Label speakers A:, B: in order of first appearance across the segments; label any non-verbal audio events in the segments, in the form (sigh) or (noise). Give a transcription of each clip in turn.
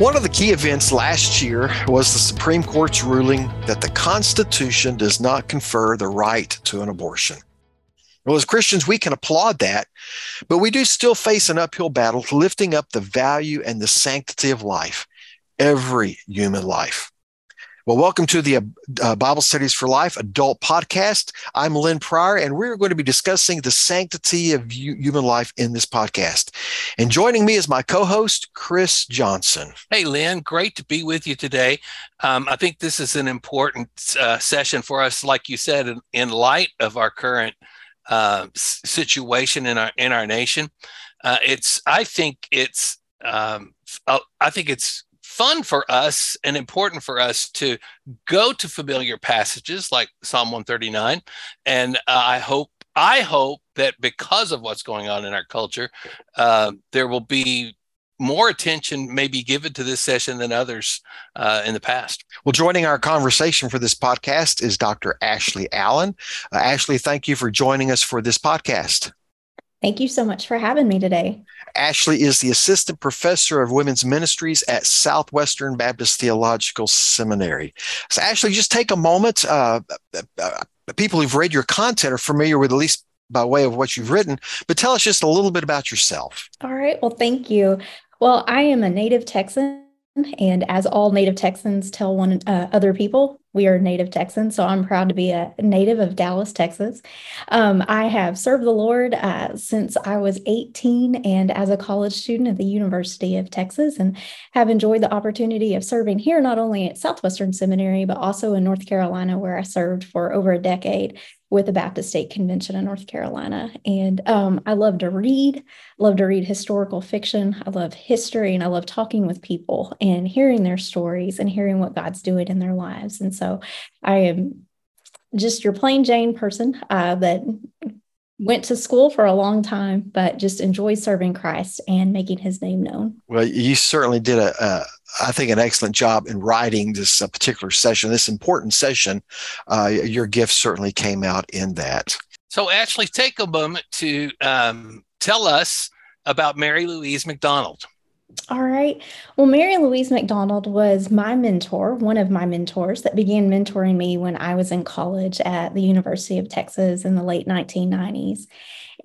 A: One of the key events last year was the Supreme Court's ruling that the Constitution does not confer the right to an abortion. Well, as Christians, we can applaud that, but we do still face an uphill battle lifting up the value and the sanctity of life, every human life. Well, welcome to the uh, Bible Studies for Life adult podcast. I'm Lynn Pryor, and we're going to be discussing the sanctity of human life in this podcast. And joining me is my co host, Chris Johnson.
B: Hey, Lynn, great to be with you today. Um, I think this is an important uh, session for us, like you said, in, in light of our current uh, situation in our in our nation. Uh, it's I think it's um, uh, I think it's fun for us and important for us to go to familiar passages like Psalm 139. And uh, I hope I hope that because of what's going on in our culture, uh, there will be more attention maybe given to this session than others uh, in the past.
A: Well, joining our conversation for this podcast is Dr. Ashley Allen. Uh, Ashley, thank you for joining us for this podcast.
C: Thank you so much for having me today.
A: Ashley is the assistant professor of women's ministries at Southwestern Baptist Theological Seminary. So, Ashley, just take a moment. Uh, uh, uh, people who've read your content are familiar with at least by way of what you've written, but tell us just a little bit about yourself.
C: All right. Well, thank you. Well, I am a native Texan and as all native Texans tell one uh, other people, we are native Texans. So I'm proud to be a native of Dallas, Texas. Um, I have served the Lord uh, since I was 18 and as a college student at the University of Texas, and have enjoyed the opportunity of serving here, not only at Southwestern Seminary, but also in North Carolina, where I served for over a decade with the Baptist State Convention in North Carolina. And um, I love to read, love to read historical fiction. I love history and I love talking with people and hearing their stories and hearing what God's doing in their lives. And so I am just your plain Jane person uh, that went to school for a long time, but just enjoy serving Christ and making his name known.
A: Well, you certainly did a, a I think, an excellent job in writing this uh, particular session, this important session. Uh, your gift certainly came out in that.
B: So, Ashley, take a moment to um, tell us about Mary Louise McDonald.
C: All right. Well, Mary Louise McDonald was my mentor, one of my mentors that began mentoring me when I was in college at the University of Texas in the late 1990s.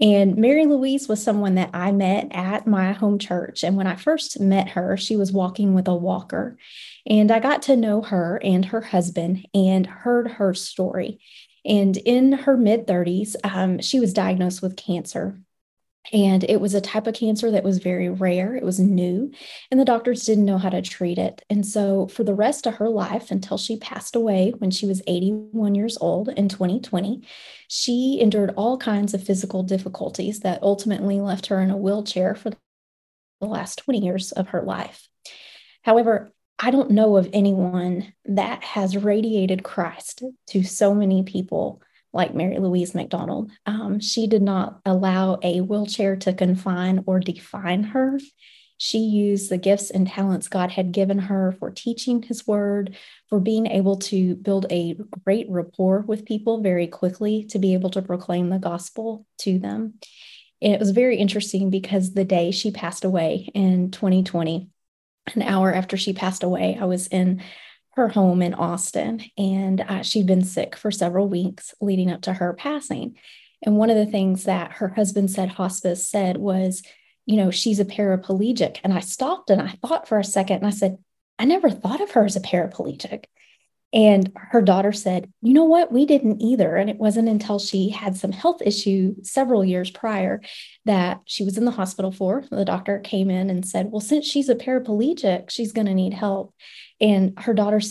C: And Mary Louise was someone that I met at my home church. And when I first met her, she was walking with a walker. And I got to know her and her husband and heard her story. And in her mid 30s, um, she was diagnosed with cancer. And it was a type of cancer that was very rare. It was new, and the doctors didn't know how to treat it. And so, for the rest of her life, until she passed away when she was 81 years old in 2020, she endured all kinds of physical difficulties that ultimately left her in a wheelchair for the last 20 years of her life. However, I don't know of anyone that has radiated Christ to so many people like Mary Louise McDonald. Um, she did not allow a wheelchair to confine or define her. She used the gifts and talents God had given her for teaching His word, for being able to build a great rapport with people very quickly, to be able to proclaim the gospel to them. And it was very interesting because the day she passed away in 2020, an hour after she passed away, I was in her home in Austin, and uh, she'd been sick for several weeks leading up to her passing. And one of the things that her husband said hospice said was, you know, she's a paraplegic. And I stopped and I thought for a second and I said, I never thought of her as a paraplegic. And her daughter said, You know what? We didn't either. And it wasn't until she had some health issue several years prior that she was in the hospital for. The doctor came in and said, Well, since she's a paraplegic, she's going to need help. And her daughter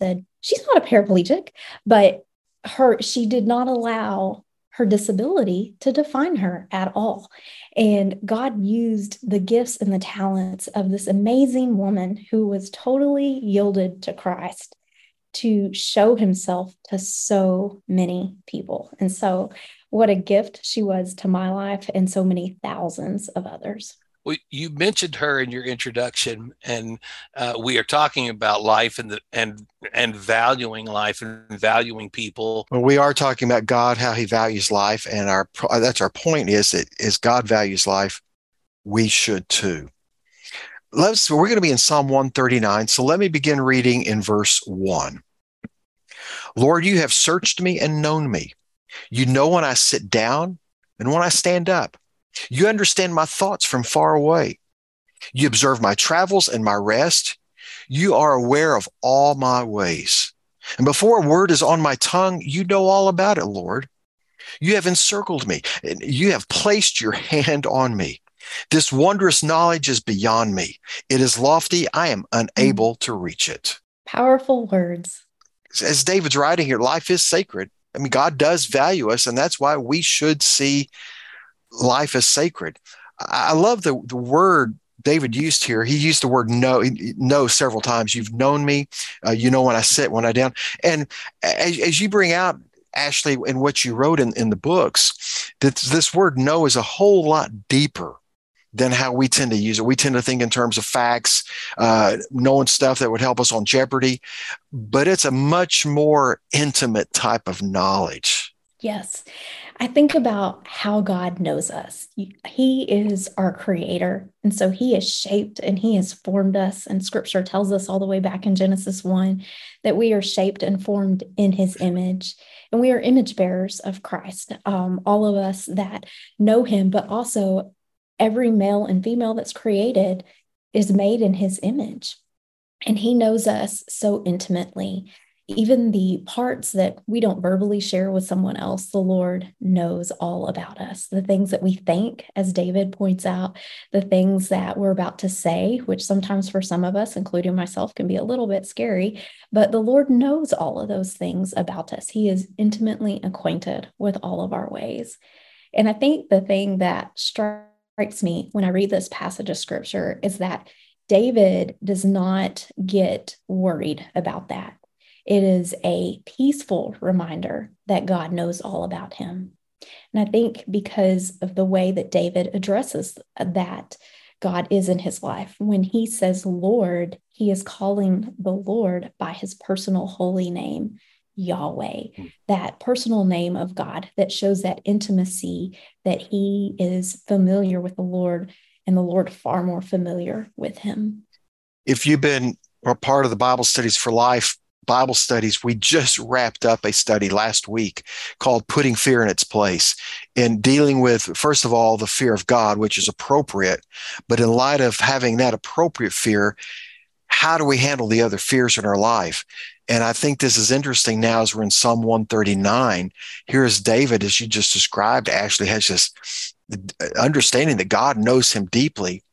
C: said, She's not a paraplegic, but her she did not allow her disability to define her at all. And God used the gifts and the talents of this amazing woman who was totally yielded to Christ to show himself to so many people. And so, what a gift she was to my life and so many thousands of others.
B: Well, you mentioned her in your introduction, and uh, we are talking about life and the and and valuing life and valuing people.
A: Well, we are talking about God, how He values life, and our that's our point is that as God values life, we should too. let's we're going to be in Psalm 139. So let me begin reading in verse 1. Lord, you have searched me and known me. You know when I sit down and when I stand up. You understand my thoughts from far away. You observe my travels and my rest. You are aware of all my ways. And before a word is on my tongue, you know all about it, Lord. You have encircled me. and You have placed your hand on me. This wondrous knowledge is beyond me. It is lofty. I am unable to reach it.
C: Powerful words.
A: As David's writing here, life is sacred. I mean, God does value us, and that's why we should see life is sacred. I love the, the word David used here. He used the word know, know several times. You've known me. Uh, you know when I sit, when I down. And as, as you bring out Ashley, and what you wrote in, in the books, that this word know is a whole lot deeper than how we tend to use it. We tend to think in terms of facts, uh, knowing stuff that would help us on Jeopardy, but it's a much more intimate type of knowledge.
C: Yes. I think about how God knows us. He is our creator. And so he has shaped and he has formed us. And scripture tells us all the way back in Genesis 1 that we are shaped and formed in his image. And we are image bearers of Christ. Um, all of us that know him, but also every male and female that's created is made in his image. And he knows us so intimately. Even the parts that we don't verbally share with someone else, the Lord knows all about us. The things that we think, as David points out, the things that we're about to say, which sometimes for some of us, including myself, can be a little bit scary, but the Lord knows all of those things about us. He is intimately acquainted with all of our ways. And I think the thing that strikes me when I read this passage of scripture is that David does not get worried about that. It is a peaceful reminder that God knows all about him. And I think because of the way that David addresses that, God is in his life. When he says Lord, he is calling the Lord by his personal holy name. Yahweh, hmm. that personal name of God that shows that intimacy that he is familiar with the Lord and the Lord far more familiar with him.
A: If you've been a part of the Bible Studies for Life Bible studies, we just wrapped up a study last week called Putting Fear in Its Place and dealing with, first of all, the fear of God, which is appropriate. But in light of having that appropriate fear, how do we handle the other fears in our life? And I think this is interesting now as we're in Psalm 139. Here's David, as you just described, Ashley has this uh, understanding that God knows him deeply,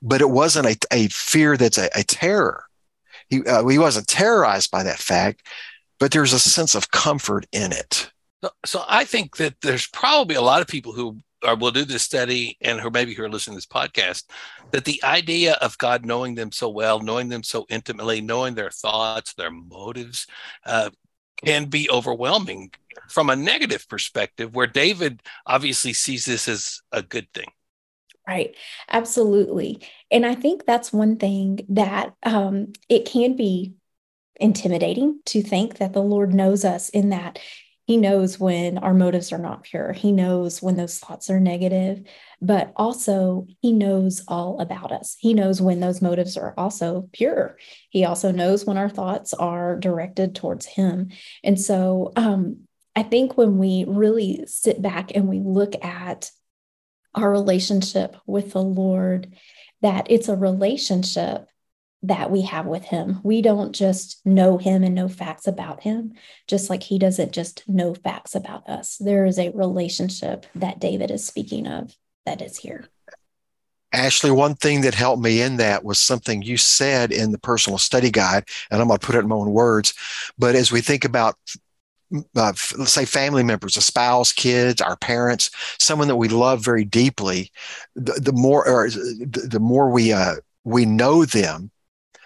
A: but it wasn't a, a fear that's a, a terror. He, uh, he wasn't terrorized by that fact, but there's a sense of comfort in it.
B: So, so I think that there's probably a lot of people who will do this study and who maybe who are listening to this podcast that the idea of god knowing them so well knowing them so intimately knowing their thoughts their motives uh, can be overwhelming from a negative perspective where david obviously sees this as a good thing
C: right absolutely and i think that's one thing that um, it can be intimidating to think that the lord knows us in that he knows when our motives are not pure. He knows when those thoughts are negative, but also He knows all about us. He knows when those motives are also pure. He also knows when our thoughts are directed towards Him. And so um, I think when we really sit back and we look at our relationship with the Lord, that it's a relationship that we have with him. We don't just know him and know facts about him, just like he doesn't just know facts about us. There is a relationship that David is speaking of that is here.
A: Ashley, one thing that helped me in that was something you said in the personal study guide, and I'm going to put it in my own words. But as we think about, uh, let's say, family members, a spouse, kids, our parents, someone that we love very deeply, the, the more, or the, the more we uh, we know them,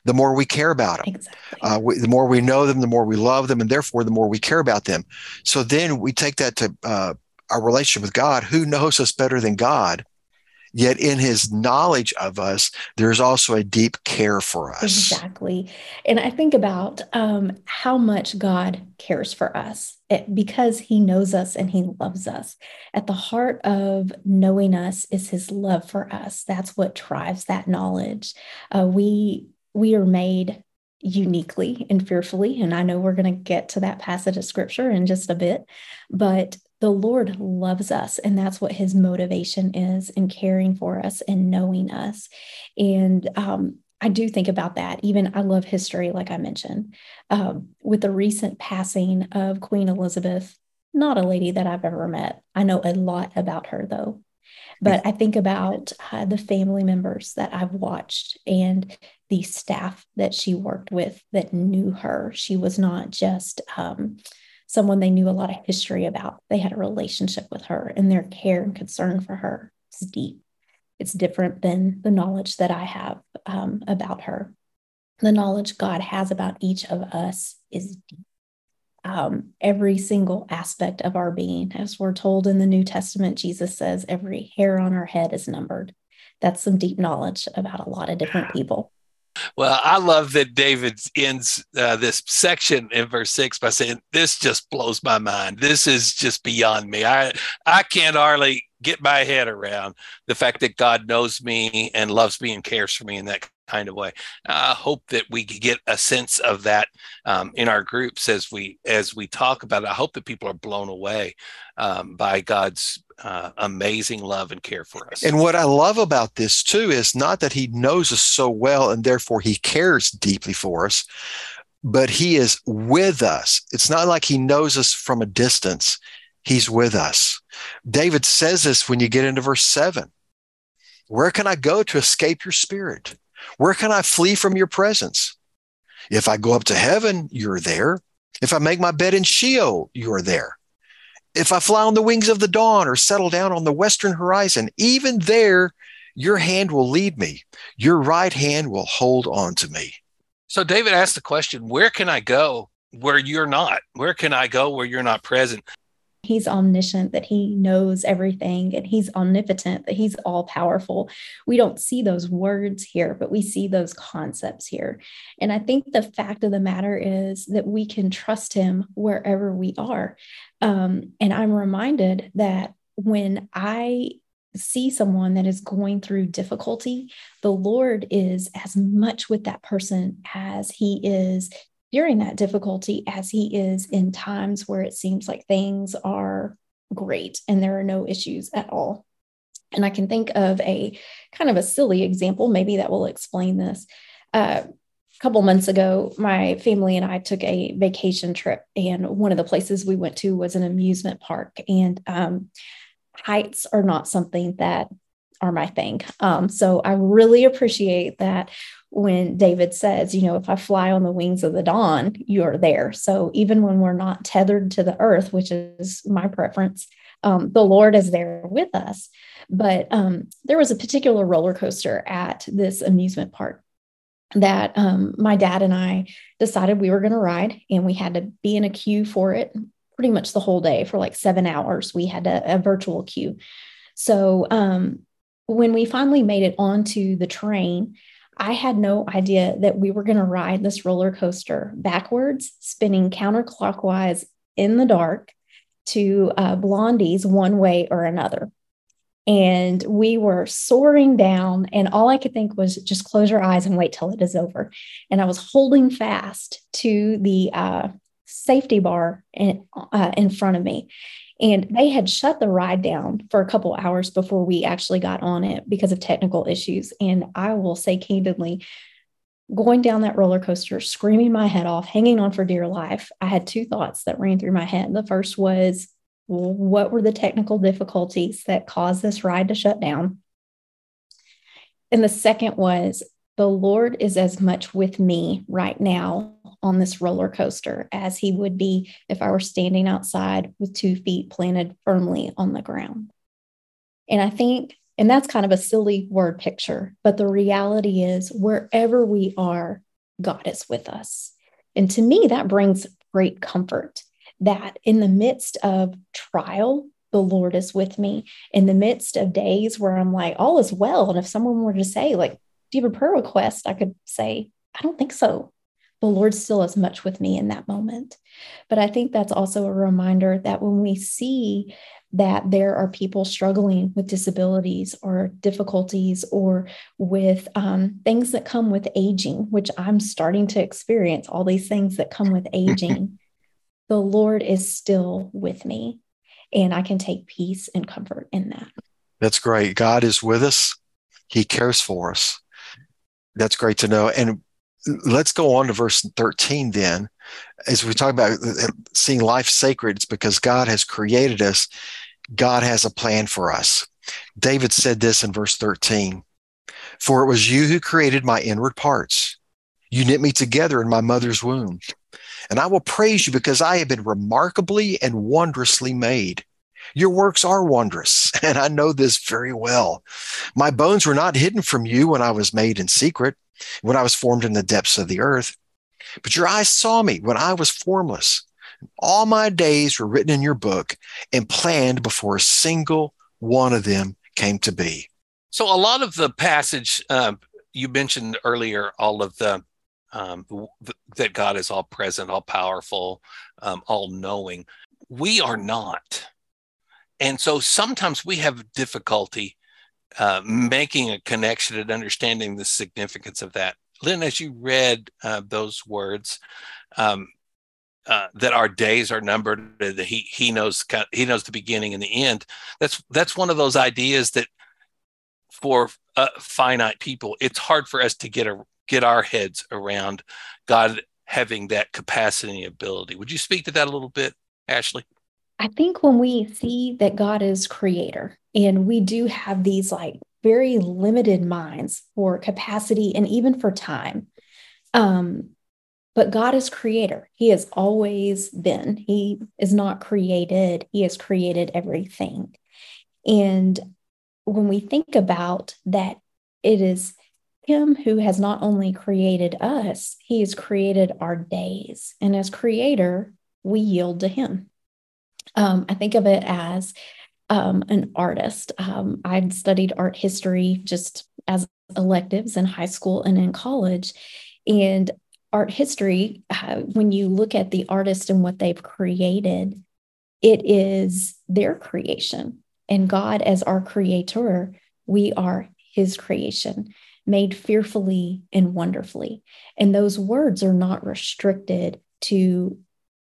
A: the more we care about them. Exactly. Uh, we, the more we know them, the more we love them, and therefore the more we care about them. So then we take that to uh, our relationship with God. Who knows us better than God? Yet in his knowledge of us, there's also a deep care for us.
C: Exactly. And I think about um, how much God cares for us it, because he knows us and he loves us. At the heart of knowing us is his love for us. That's what drives that knowledge. Uh, we we are made uniquely and fearfully. And I know we're going to get to that passage of scripture in just a bit, but the Lord loves us. And that's what his motivation is in caring for us and knowing us. And um, I do think about that. Even I love history, like I mentioned. Um, with the recent passing of Queen Elizabeth, not a lady that I've ever met. I know a lot about her, though. But I think about uh, the family members that I've watched and the staff that she worked with that knew her. She was not just um, someone they knew a lot of history about, they had a relationship with her, and their care and concern for her is deep. It's different than the knowledge that I have um, about her. The knowledge God has about each of us is deep um, every single aspect of our being. As we're told in the New Testament, Jesus says every hair on our head is numbered. That's some deep knowledge about a lot of different (sighs) people.
B: Well, I love that David ends uh, this section in verse six by saying, "This just blows my mind. This is just beyond me. I I can't hardly get my head around the fact that God knows me and loves me and cares for me in that kind of way. I hope that we get a sense of that um, in our groups as we as we talk about it. I hope that people are blown away um, by God's uh, amazing love and care for us.
A: And what I love about this too is not that He knows us so well and therefore He cares deeply for us, but He is with us. It's not like He knows us from a distance. He's with us. David says this when you get into verse seven. Where can I go to escape your spirit? Where can I flee from your presence? If I go up to heaven, you're there. If I make my bed in Sheol, you are there. If I fly on the wings of the dawn or settle down on the western horizon, even there, your hand will lead me. Your right hand will hold on to me.
B: So David asked the question, where can I go where you're not? Where can I go where you're not present?
C: He's omniscient, that he knows everything, and he's omnipotent, that he's all powerful. We don't see those words here, but we see those concepts here. And I think the fact of the matter is that we can trust him wherever we are. Um, and I'm reminded that when I see someone that is going through difficulty, the Lord is as much with that person as he is during that difficulty as he is in times where it seems like things are great and there are no issues at all. And I can think of a kind of a silly example, maybe that will explain this. Uh, a couple months ago, my family and I took a vacation trip, and one of the places we went to was an amusement park. And um, heights are not something that are my thing. Um, so I really appreciate that when David says, you know, if I fly on the wings of the dawn, you're there. So even when we're not tethered to the earth, which is my preference, um, the Lord is there with us. But um, there was a particular roller coaster at this amusement park that um, my dad and I decided we were going to ride, and we had to be in a queue for it pretty much the whole day for like seven hours. We had a, a virtual queue. So um, when we finally made it onto the train, I had no idea that we were going to ride this roller coaster backwards, spinning counterclockwise in the dark to uh, Blondie's one way or another. And we were soaring down, and all I could think was just close your eyes and wait till it is over. And I was holding fast to the uh, safety bar in, uh, in front of me. And they had shut the ride down for a couple hours before we actually got on it because of technical issues. And I will say candidly, going down that roller coaster, screaming my head off, hanging on for dear life, I had two thoughts that ran through my head. The first was, what were the technical difficulties that caused this ride to shut down? And the second was, the Lord is as much with me right now on this roller coaster as he would be if I were standing outside with two feet planted firmly on the ground. And I think, and that's kind of a silly word picture, but the reality is wherever we are, God is with us. And to me, that brings great comfort that in the midst of trial, the Lord is with me in the midst of days where I'm like, all is well. And if someone were to say, like, do you have a prayer request? I could say, I don't think so. The Lord still is much with me in that moment. But I think that's also a reminder that when we see that there are people struggling with disabilities or difficulties or with um, things that come with aging, which I'm starting to experience all these things that come with aging, (laughs) the Lord is still with me. And I can take peace and comfort in that.
A: That's great. God is with us, He cares for us. That's great to know. And let's go on to verse 13 then. As we talk about uh, uh, seeing life sacred, it's because God has created us, God has a plan for us. David said this in verse 13 For it was you who created my inward parts. You knit me together in my mother's womb. And I will praise you because I have been remarkably and wondrously made. Your works are wondrous, (laughs) and I know this very well. My bones were not hidden from you when I was made in secret, when I was formed in the depths of the earth. But your eyes saw me when I was formless. All my days were written in your book and planned before a single one of them came to be.
B: So, a lot of the passage uh, you mentioned earlier, all of the um, that God is all present, all powerful, um, all knowing. We are not. And so sometimes we have difficulty uh, making a connection and understanding the significance of that. Lynn, as you read uh, those words, um, uh, that our days are numbered, that he he knows he knows the beginning and the end. That's that's one of those ideas that for uh, finite people, it's hard for us to get a get our heads around God having that capacity and ability. Would you speak to that a little bit, Ashley?
C: I think when we see that God is creator and we do have these like very limited minds for capacity and even for time. Um, but God is creator. He has always been. He is not created, He has created everything. And when we think about that, it is Him who has not only created us, He has created our days. And as creator, we yield to Him. Um, I think of it as um, an artist. Um, I'd studied art history just as electives in high school and in college. And art history, uh, when you look at the artist and what they've created, it is their creation. And God, as our creator, we are his creation, made fearfully and wonderfully. And those words are not restricted to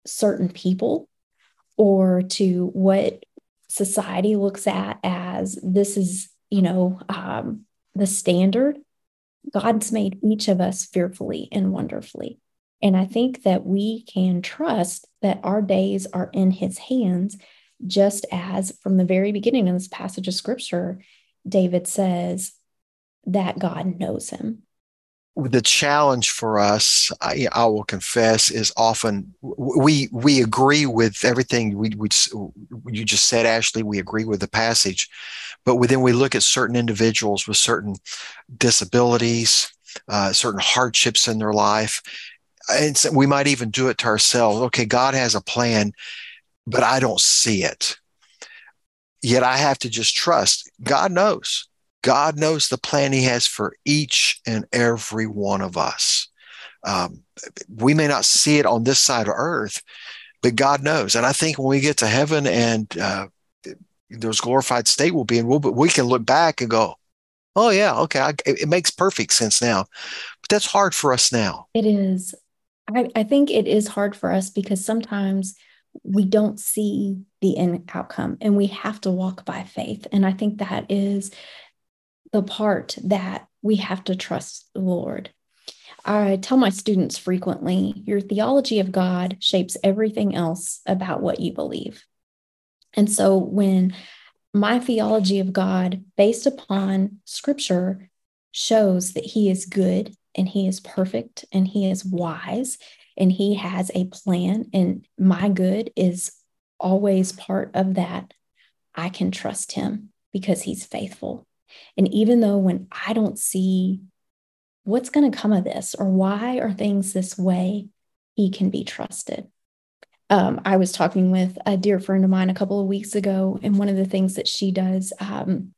C: certain people or to what society looks at as this is, you know, um, the standard God's made each of us fearfully and wonderfully. And I think that we can trust that our days are in his hands, just as from the very beginning of this passage of scripture, David says that God knows him
A: the challenge for us, I, I, will confess, is often we we agree with everything we, we you just said, Ashley. We agree with the passage, but then we look at certain individuals with certain disabilities, uh, certain hardships in their life, and so we might even do it to ourselves. Okay, God has a plan, but I don't see it. Yet I have to just trust. God knows. God knows the plan He has for each and every one of us. Um, we may not see it on this side of earth, but God knows. And I think when we get to heaven and uh, those glorified state will be in, we'll, we can look back and go, oh, yeah, okay, I, it makes perfect sense now. But that's hard for us now.
C: It is. I, I think it is hard for us because sometimes we don't see the end outcome and we have to walk by faith. And I think that is the part that we have to trust the Lord. I tell my students frequently your theology of God shapes everything else about what you believe. And so when my theology of God, based upon scripture, shows that He is good and He is perfect and He is wise and He has a plan, and my good is always part of that, I can trust Him because He's faithful. And even though when I don't see what's going to come of this or why are things this way, he can be trusted. um, I was talking with a dear friend of mine a couple of weeks ago, and one of the things that she does um,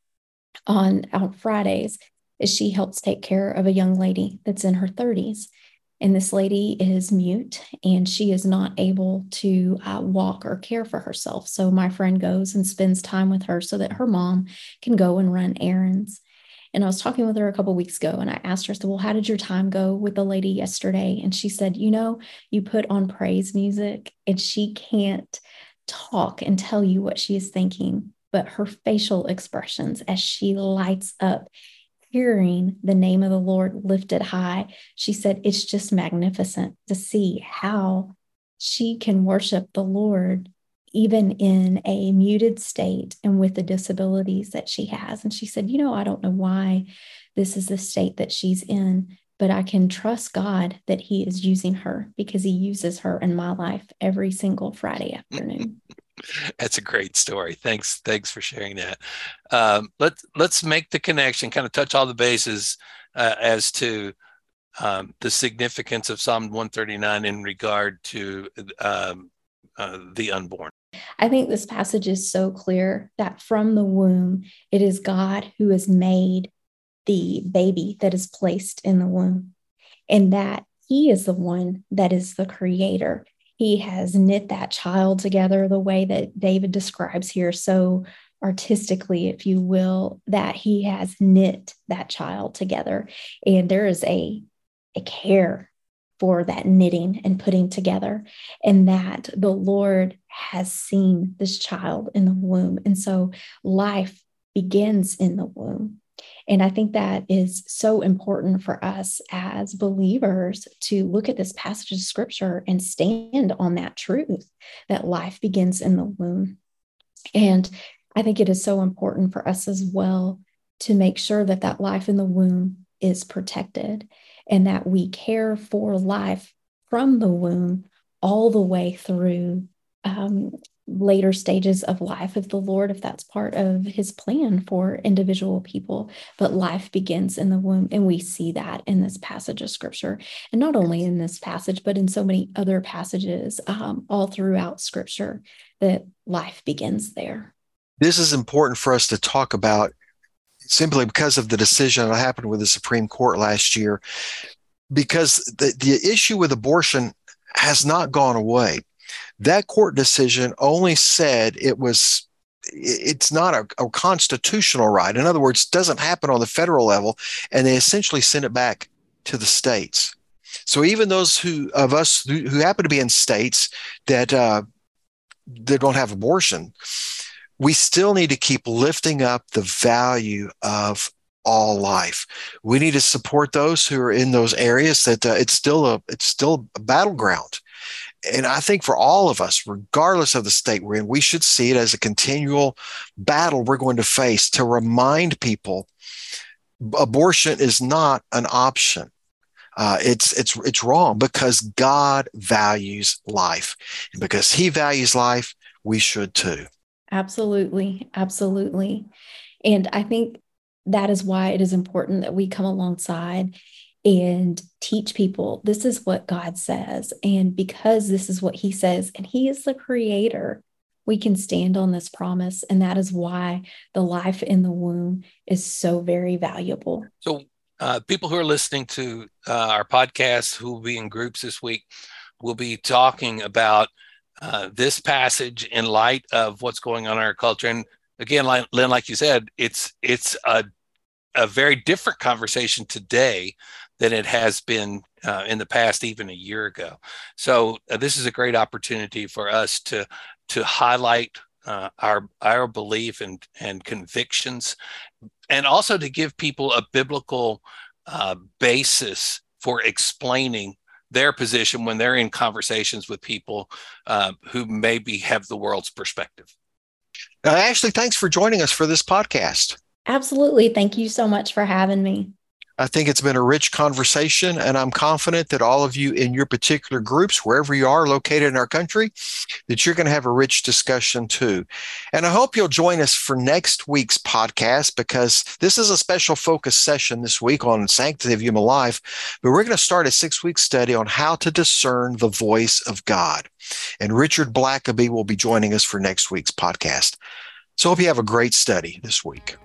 C: on on Fridays is she helps take care of a young lady that's in her 30s. And this lady is mute and she is not able to uh, walk or care for herself. So my friend goes and spends time with her so that her mom can go and run errands. And I was talking with her a couple weeks ago and I asked her, said, Well, how did your time go with the lady yesterday? And she said, You know, you put on praise music and she can't talk and tell you what she is thinking, but her facial expressions as she lights up, hearing the name of the Lord lifted high, she said, It's just magnificent to see how she can worship the Lord even in a muted state and with the disabilities that she has. And she said, You know, I don't know why this is the state that she's in, but I can trust God that He is using her because He uses her in my life every single Friday afternoon. (laughs) (laughs)
B: That's a great story. Thanks, thanks for sharing that. Um, let's let's make the connection, kind of touch all the bases uh, as to um, the significance of Psalm 139 in regard to um, uh, the unborn.
C: I think this passage is so clear that from the womb, it is God who has made the baby that is placed in the womb, and that He is the one that is the creator. He has knit that child together the way that David describes here so artistically, if you will, that he has knit that child together. And there is a, a care for that knitting and putting together, and that the Lord has seen this child in the womb. And so life begins in the womb. And I think that is so important for us as believers to look at this passage of scripture and stand on that truth that life begins in the womb. And I think it is so important for us as well to make sure that that life in the womb is protected and that we care for life from the womb all the way through um, later stages of life of the Lord, if that's part of his plan for individual people. But life begins in the womb. And we see that in this passage of scripture. And not only in this passage, but in so many other passages um, all throughout scripture, that life begins there.
A: This is important for us to talk about simply because of the decision that happened with the Supreme Court last year, because the, the issue with abortion has not gone away. That court decision only said it was it's not a, a, constitutional right. In other words, doesn't happen on the federal level, and they essentially sent it back to the states. So even those who of us who, who happen to be in states that uh, that don't have abortion, we still need to keep lifting up the value of all life. We need to support those who are in those areas that uh, it's still a it's still a battleground. And I think for all of us, regardless of the state we're in, we should see it as a continual battle we're going to face to remind people abortion is not an option. Uh, it's it's it's wrong because God values life, and because He values life, we should too.
C: Absolutely. Absolutely. And I think that is why it is important that we come alongside and teach people this is what God says. And because this is what He says, and He is the creator, we can stand on this promise. And that is why the life in the womb is so very valuable.
B: So, uh, people who are listening to uh, our podcast who will be in groups this week will be talking about uh, this passage in light of what's going on in our culture. And again, Lynn, like you said, it's it's a a very different conversation today than it has been uh, in the past, even a year ago. So uh, this is a great opportunity for us to to highlight uh, our our belief and and convictions, and also to give people a biblical uh, basis for explaining their position when they're in conversations with people uh, who maybe have the world's perspective.
A: Uh, Ashley, thanks for joining us for this podcast.
C: Absolutely. Thank you so much for having me.
A: I think it's been a rich conversation, and I'm confident that all of you in your particular groups, wherever you are located in our country, that you're going to have a rich discussion too. And I hope you'll join us for next week's podcast because this is a special focus session this week on sanctity of human life. But we're going to start a six week study on how to discern the voice of God. And Richard Blackaby will be joining us for next week's podcast. So hope you have a great study this week.